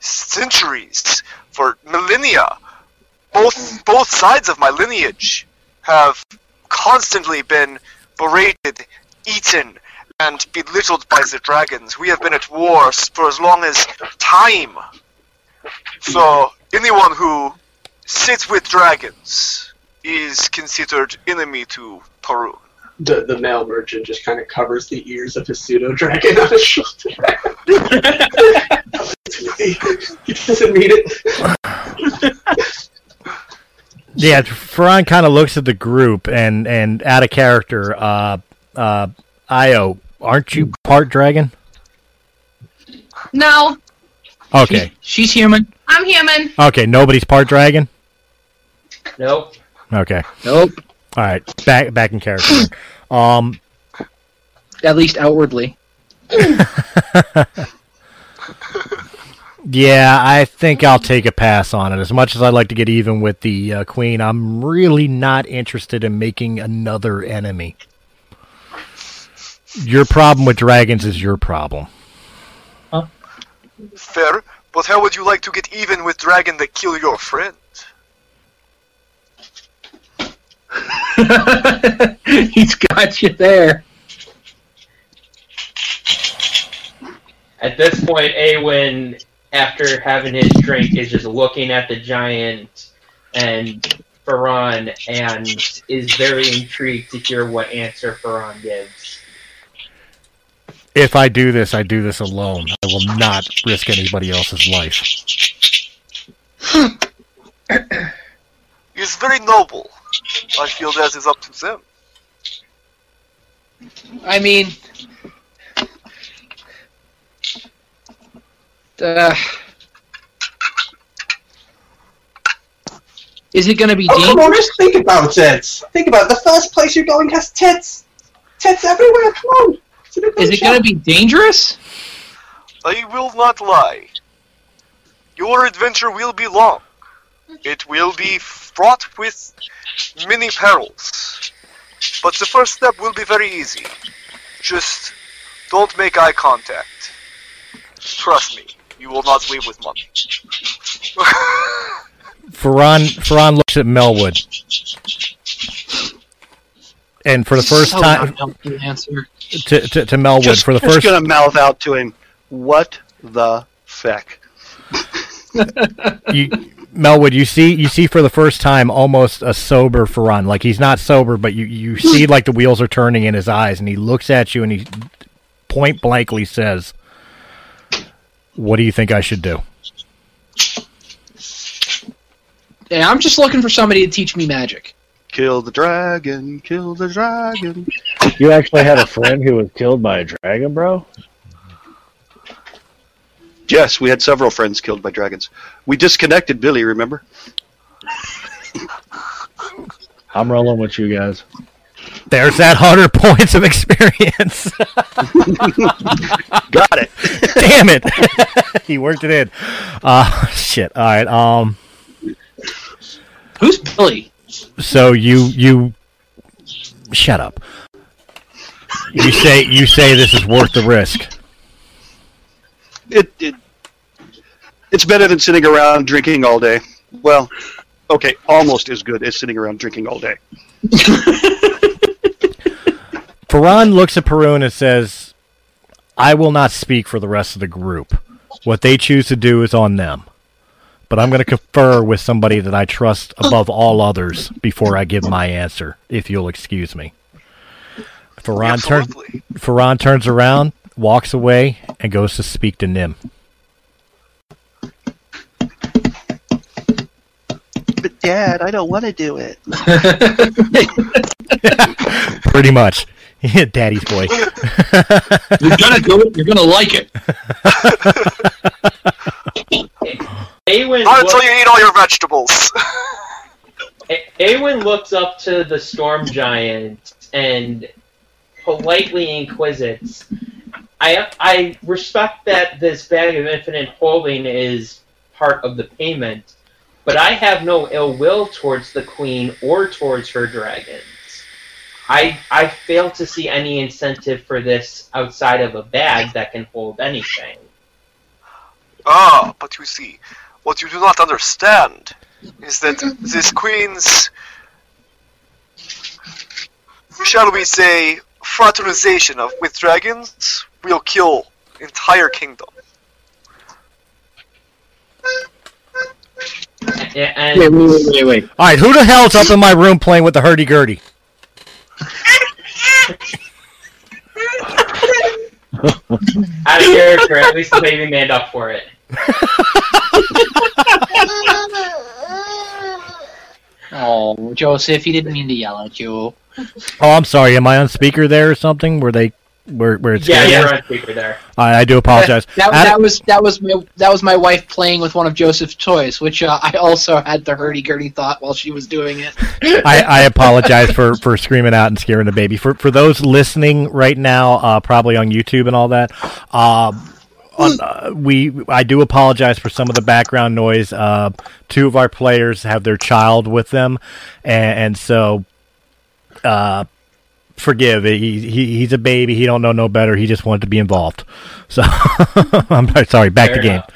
centuries, for millennia. Both both sides of my lineage have constantly been berated, eaten, and belittled by the dragons. We have been at war for as long as time. So anyone who sits with dragons is considered enemy to Perun. The, the male merchant just kind of covers the ears of his pseudo dragon on his shoulder. he doesn't mean it. Yeah, Ferran kind of looks at the group and and out of character. Uh, uh, Io, aren't you part dragon? No, Okay, She's human. I'm human. okay, nobody's part dragon. Nope. Okay, Nope. All right, back back in character. um, At least outwardly. yeah, I think I'll take a pass on it. As much as I'd like to get even with the uh, queen, I'm really not interested in making another enemy. Your problem with dragons is your problem. Huh? Fair, but how would you like to get even with dragon that kill your friend? He's got you there. At this point, Awen, after having his drink, is just looking at the giant and Ferran and is very intrigued to hear what answer Ferran gives. If I do this, I do this alone. I will not risk anybody else's life. He's very noble. I feel that is up to them. I mean, uh, is it going to be Oh, come dangerous? on, just think about it. Think about it. The first place you're going has tits. Tits everywhere. Come on. It's a big Is it going to be dangerous? I will not lie. Your adventure will be long. It will be fraught with many perils. But the first step will be very easy. Just don't make eye contact. Trust me, you will not leave with money. Ferran, Ferran looks at Melwood. And for the first So time, answer. to, to, to Melwood, Just, for the just first gonna mouth out to him, "What the feck?" you, Melwood, you see, you see for the first time almost a sober Ferran. Like he's not sober, but you, you hmm. see like the wheels are turning in his eyes, and he looks at you and he point blankly says, "What do you think I should do?" Yeah, I'm just looking for somebody to teach me magic. Kill the dragon, kill the dragon. You actually had a friend who was killed by a dragon, bro? Yes, we had several friends killed by dragons. We disconnected Billy, remember? I'm rolling with you guys. There's that hundred points of experience. Got it. Damn it! he worked it in. Uh, shit. All right. Um. Who's Billy? So you you shut up. You say you say this is worth the risk. It, it it's better than sitting around drinking all day. Well, okay, almost as good as sitting around drinking all day. Ferran looks at Perun and says, "I will not speak for the rest of the group. What they choose to do is on them. But I'm going to confer with somebody that I trust above all others before I give my answer. If you'll excuse me." Ferran turns. Absolutely. Ferran turns around, walks away, and goes to speak to Nim. But Dad, I don't want to do it. Pretty much. Daddy's boy. You're gonna do it. You're gonna like it. Awen Not looks- until you eat all your vegetables. A- Awen looks up to the storm giant and politely inquisits. I I respect that this bag of infinite holding is part of the payment, but I have no ill will towards the queen or towards her dragons. I I fail to see any incentive for this outside of a bag that can hold anything. Ah, but you see, what you do not understand is that this queen's, shall we say, fraternization of with dragons will kill entire kingdom. A- And Wait, wait, wait, wait, wait. All right, who the hell's up in my room playing with the hurdy gurdy? out of character, at least the baby manned up for it. Oh, Joseph, he didn't mean to yell at you. Oh, I'm sorry. Am I on speaker there or something? Were they, where where it's Yeah, getting- you're on speaker there. I, I do apologize. That, Ad- that was that was my that was my wife playing with one of Joseph's toys, which uh, I also had the hurdy gurdy thought while she was doing it. I, I apologize for, for screaming out and scaring the baby. For for those listening right now, uh, probably on YouTube and all that, um, on, uh, we I do apologize for some of the background noise. Uh, two of our players have their child with them, and, and so uh, forgive. He, he he's a baby. He don't know no better. He just wanted to be involved. So I'm sorry. Back Fair to game. enough.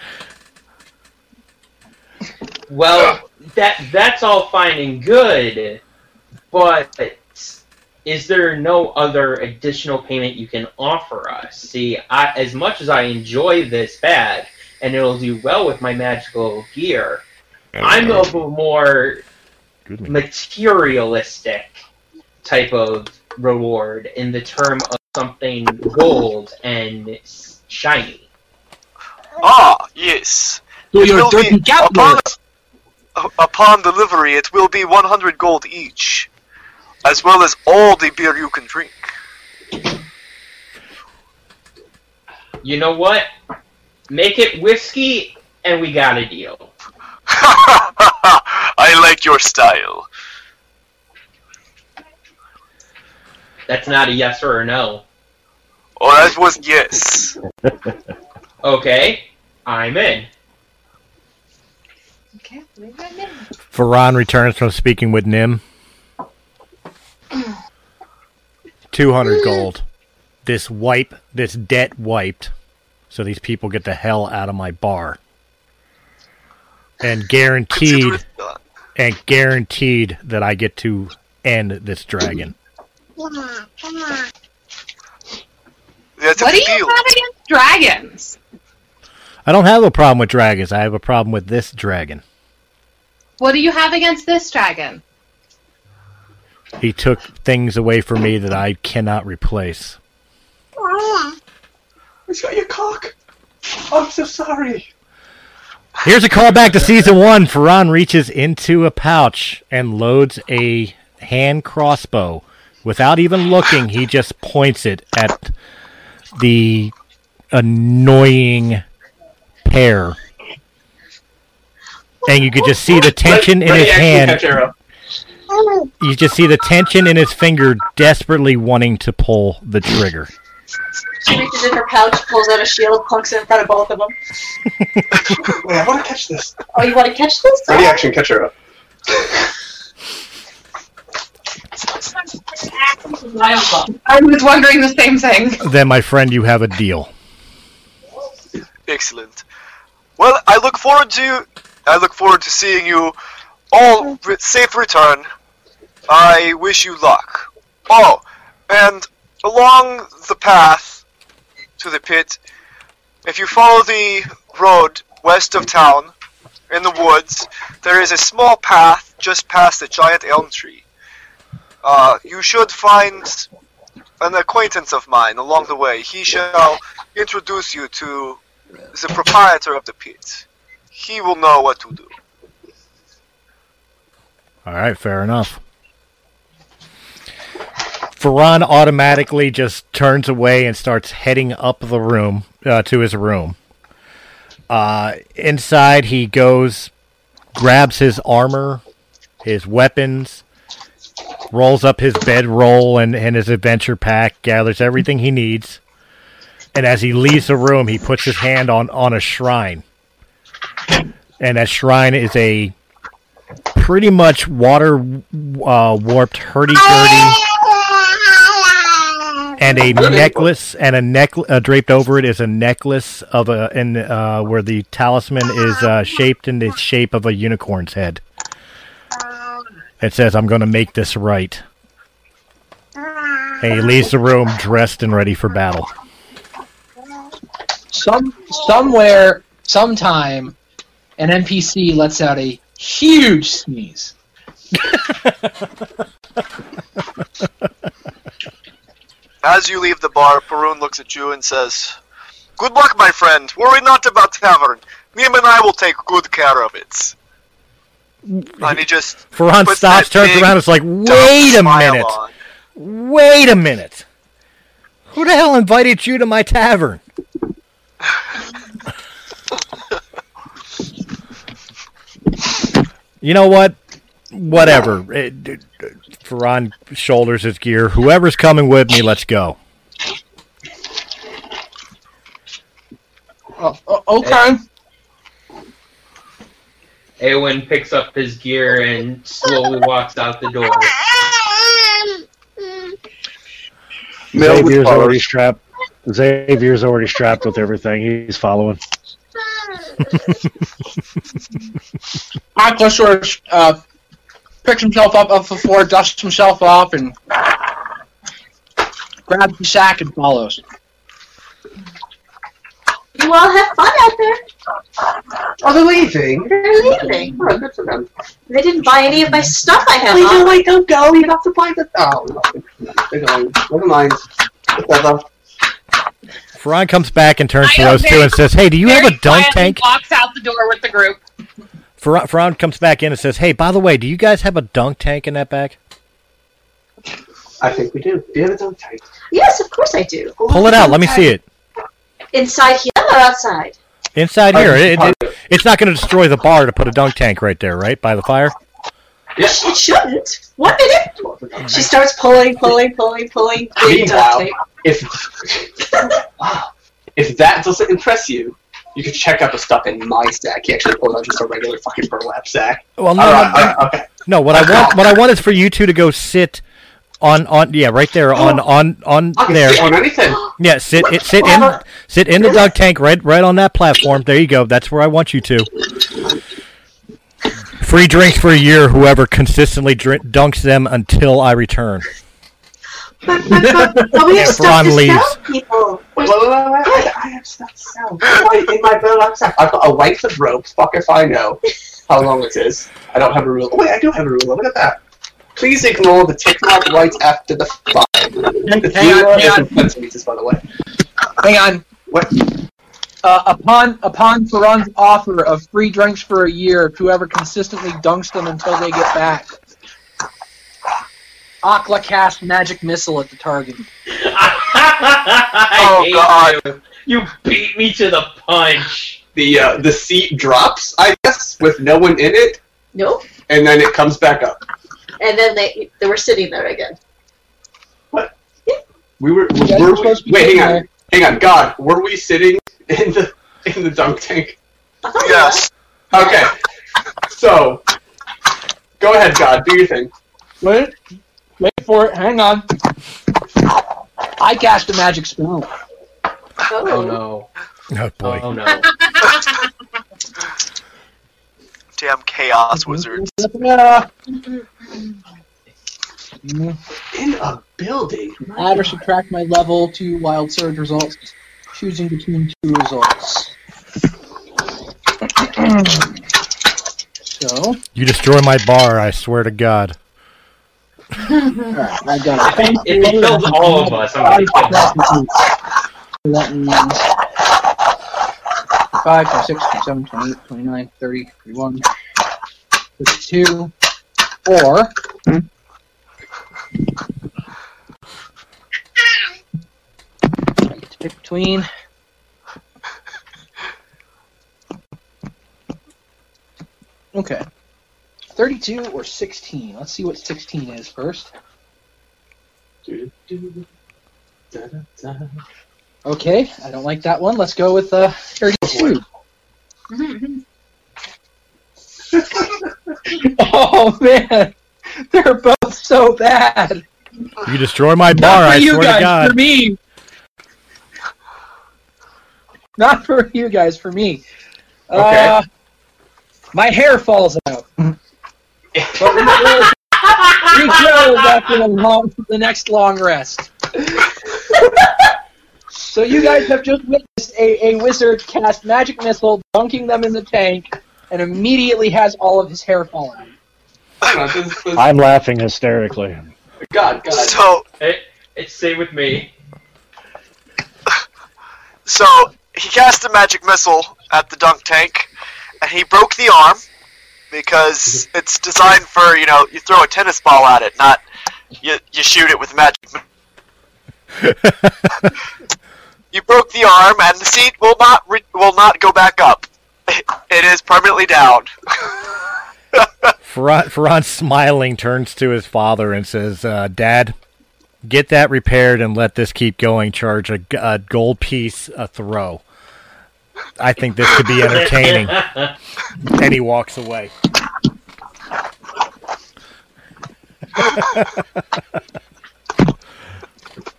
Well, that that's all fine and good, but is there no other additional payment you can offer us? See, I, as much as I enjoy this bag and it'll do well with my magical gear, I'm of a more materialistic type of reward in the term of something gold and shiny. Ah, yes. So It you're will be- dirty. Upon, upon delivery, it will be 100 gold each, as well as all the beer you can drink. You know what? Make it whiskey, and we got a deal. I like your style. That's not a yes or a no. Or that was yes. Okay, I'm in. Okay, maybe I'm in. Ferran returns from speaking with Nim. 200 mm. gold. This wipe, this debt wiped, so these people get the hell out of my bar. And guaranteed, and guaranteed that I get to end this dragon. That's What do you have against dragons? I don't have a problem with dragons. I have a problem with this dragon. What do you have against this dragon? He took things away from me that I cannot replace. It's got your cock. I'm so sorry. Here's a callback to season one. Ferran reaches into a pouch and loads a hand crossbow. Without even looking, he just points it at the annoying pair. And you could just see the tension in Let his hand. You just see the tension in his finger, desperately wanting to pull the trigger. She reaches in her pouch, pulls out a shield, plunks it in front of both of them. Wait, I want to catch this. Oh, you want to catch this? Ready action, catch her up. I was wondering the same thing. Then, my friend, you have a deal. Excellent. Well, I look forward to I look forward to seeing you all with safe return. I wish you luck. Oh, and along the path to the pit, if you follow the road west of town in the woods, there is a small path just past a giant elm tree. Uh, you should find an acquaintance of mine along the way. He shall introduce you to the proprietor of the pit. He will know what to do. All right, fair enough. Ferran automatically just turns away and starts heading up the room uh, to his room. Uh, inside, he goes, grabs his armor, his weapons, rolls up his bedroll and, and his adventure pack, gathers everything he needs, and as he leaves the room, he puts his hand on, on a shrine. And that shrine is a pretty much water uh, warped hurdy gurdy and a necklace and a necklace uh, draped over it is a necklace of a and uh, where the talisman is uh, shaped in the shape of a unicorn's head. It says, "I'm going to make this right." And he leaves the room dressed and ready for battle. Some somewhere, sometime, an NPC lets out a huge sneeze. As you leave the bar, Perun looks at you and says, Good luck, my friend. Worry not about tavern. Nim and I will take good care of it. And he just Ferran stops, turns around, it's like, wait a minute. on. Wait a minute. Who the hell invited you to my tavern? you know what? Whatever. It, it, Ferran shoulders his gear. Whoever's coming with me, let's go. Oh, oh okay. Awen picks up his gear and slowly walks out the door. Mel with Xavier's already powers. strapped. Xavier's already strapped with everything. He's following. Akla sort of uh, picks himself up off the floor, dusts himself off, and grabs the sack and follows. You all have fun out there. Oh, they're leaving. They're leaving. Oh, good for them. They didn't buy any of my stuff I have Wait, on. no, wait, don't go. You have to buy the. Oh, no. They're going. Never mind. Whatever. Ferran comes back and turns to I know, those two and says, "Hey, do you have a dunk quietly tank?" Walks out the door with the group. Ferran, Ferran comes back in and says, "Hey, by the way, do you guys have a dunk tank in that bag? I think we do. Do you have a dunk tank? Yes, of course I do. Pull it out. Let me see it. Inside here or outside? Inside here. It, it- it's not going to destroy the bar to put a dunk tank right there, right by the fire. Yeah. It shouldn't. One minute. She starts pulling, pulling, pulling, pulling. Big duct Meanwhile, if if that doesn't impress you, you can check out the stuff in my stack. He actually pulled out just a regular fucking burlap sack. Well, no, All no, right, no. all right, okay. No, what I want, what I want is for you two to go sit on, on, yeah, right there, on, oh. on, on I can there. on anything. Yeah, sit, it, sit in, sit in the dunk tank, right, right on that platform. There you go. That's where I want you to. Free drinks for a year. Whoever consistently drink, dunks them until I return. But, but, but, but we have Yeah, stuff to leaves. sell people. Wait, wait, wait, wait, wait. I have stuff to sell. In my, in my burlap sack. I've got a length of rope. Fuck if I know how long it is. I don't have a ruler. Wait, I do have a ruler. Look at that. Please ignore the tick mark right after the five. The Hang on, ruler hang on. in centimeters, by the way. Hang on. What? Uh, upon upon Ferran's offer of free drinks for a year to whoever consistently dunks them until they get back, Akla casts magic missile at the target. oh God! You. you beat me to the punch. The uh, the seat drops, I guess, with no one in it, Nope. and then it comes back up. And then they they were sitting there again. What? We were. You were were we, supposed to be wait, hang on. there. Hang on. God, were we sitting in the in the dunk tank? Yes. Okay. So, go ahead, God. Do your thing. Wait, wait for it. Hang on. I cast a magic spell. Oh, oh no. Oh boy. Oh no. Damn chaos wizards. In a building. add or subtract my level to wild surge results, choosing between two results. so, You destroy my bar, I swear to God. alright, I got it. If he kills all of us, I'm gonna kill that means 5, 26, 27, 28, 29, 30, 31, 32, or pick between Okay. 32 or 16. Let's see what 16 is first. Okay, I don't like that one. Let's go with uh, 32. oh man, they're both so bad. You destroy my bar, Not for I you swear guys, to God. for me. Not for you guys, for me. Okay. Uh, my hair falls out. but we will regrows after the, long, the next long rest. so you guys have just witnessed a, a wizard cast magic missile, dunking them in the tank, and immediately has all of his hair falling. Hang on, this- this- I'm laughing hysterically. God, God. So It, it's same with me. so he cast a magic missile at the dunk tank, and he broke the arm. because it's designed for you know you throw a tennis ball at it, not you you shoot it with magic. you broke the arm, and the seat will not re- will not go back up. It is permanently down. Ferran, Ferran smiling turns to his father and says, uh, "Dad, get that repaired and let this keep going. Charge a gold piece a throw. I think this could be entertaining." and he walks away.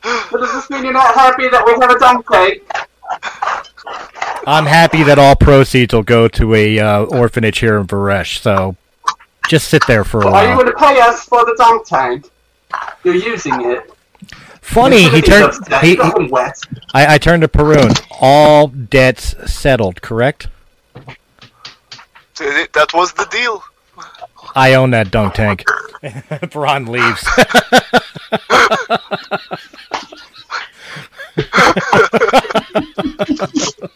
But does this mean you're not happy that we have a donkey? I'm happy that all proceeds will go to a uh, orphanage here in Varesh. So just sit there for a while. Are you going to pay us for the dunk tank? You're using it. Funny, he turned. Upstairs, He, wet. I, I turned to Perun. All debts settled, correct? That was the deal. I own that dunk tank. Perun leaves.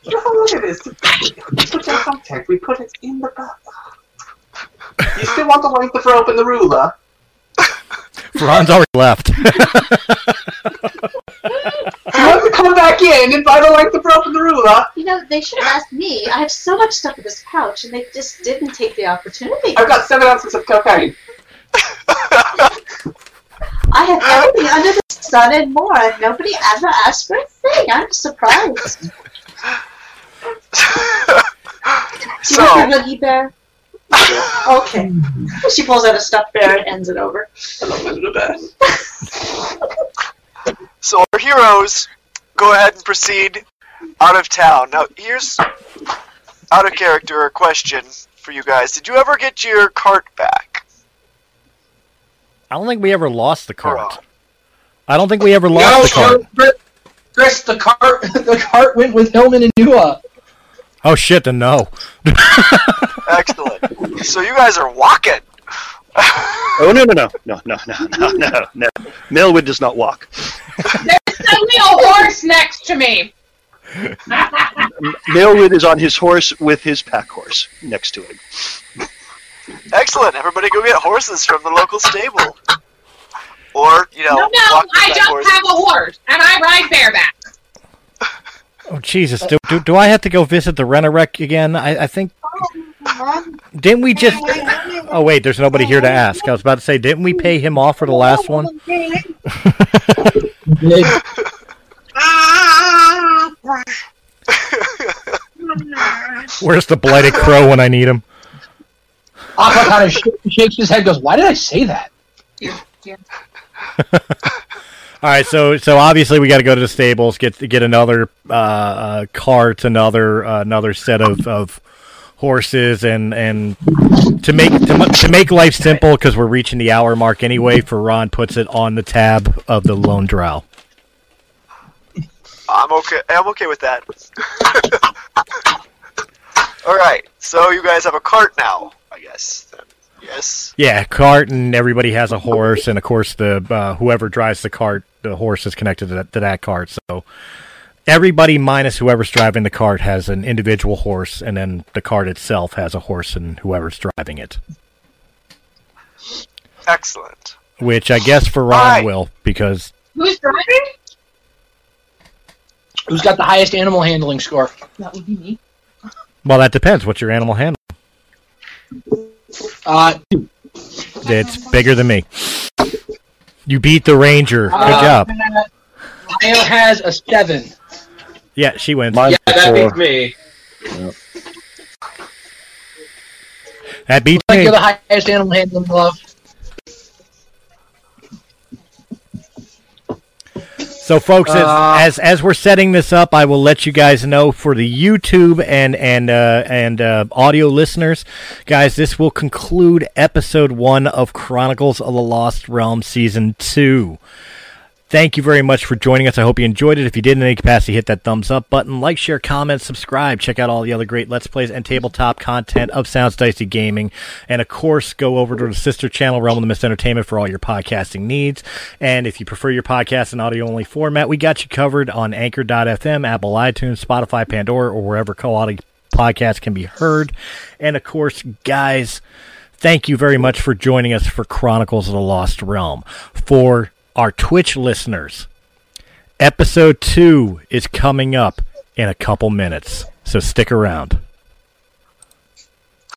Look at this. We put our dunk tank. We put it in the bath. You still want the length of rope and the ruler? Perun's already left. You want to come back in and buy the length of rope and the ruler? You know, they should have asked me. I have so much stuff in this pouch, and they just didn't take the opportunity. I've got seven ounces of cocaine. I have everything under the sun and more, and nobody ever asked for a thing. I'm surprised. Do you So- want your huggy bear? okay. She pulls out a stuffed bear and ends it over. I love my little bear. So our heroes go ahead and proceed out of town. Now here's out of character a question for you guys. Did you ever get your cart back? I don't think we ever lost the cart. I don't think we ever lost No, the cart. Chris, Chris, the cart, the cart went with Hillman and Nua. Oh shit! Then no. Excellent. so you guys are walking. Oh no no no no no no no no no! Melwood does not walk. There's suddenly a horse next to me. Melwood is on his horse with his pack horse next to him. Excellent. Everybody go get horses from the local stable. Or, you know, No, no, walk the I back just horse. have a horse, and I ride bareback. Oh Jesus! Do, do, do I have to go visit the Renarek again? I, I think. Didn't we just? Oh wait, there's nobody here to ask. I was about to say, didn't we pay him off for the last one? Where's the blighted crow when I need him? Akla kind of sh- shakes his head, goes, "Why did I say that?" All right, so so obviously we got to go to the stables, get get another uh, uh, cart, another uh, another set of, of horses, and and to make to, to make life simple because we're reaching the hour mark anyway. Ferran puts it on the tab of the lone drow. I'm okay. I'm okay with that. All right. So you guys have a cart now, I guess. Yes. Yeah, cart, and everybody has a horse, and of course the uh, whoever drives the cart, the horse is connected to that, to that cart. So everybody minus whoever's driving the cart has an individual horse, and then the cart itself has a horse and whoever's driving it. Excellent. Which I guess Ferran Alright. will because Who's driving? Who's got the highest animal handling score? That would be me. well that depends. What's your animal handling? Uh, It's bigger than me. You beat the ranger. Good uh, job. Lyle has a seven. Yeah, she wins. Mine's Yeah, that four. beats me. That beats Like me. you're the highest animal handling glove. So, folks, as, Uh, as as we're setting this up, I will let you guys know for the YouTube and and uh, and uh, audio listeners, guys, this will conclude episode one of Chronicles of the Lost Realm season two. Thank you very much for joining us. I hope you enjoyed it. If you did in any capacity, hit that thumbs up button, like, share, comment, subscribe. Check out all the other great Let's Plays and tabletop content of Sounds Dicey Gaming. And of course, go over to the sister channel, Realm of the Mist Entertainment, for all your podcasting needs. And if you prefer your podcast in audio only format, we got you covered on Anchor.fm, Apple iTunes, Spotify, Pandora, or wherever quality podcasts can be heard. And of course, guys, thank you very much for joining us for Chronicles of the Lost Realm. For our Twitch listeners, episode two is coming up in a couple minutes. So stick around.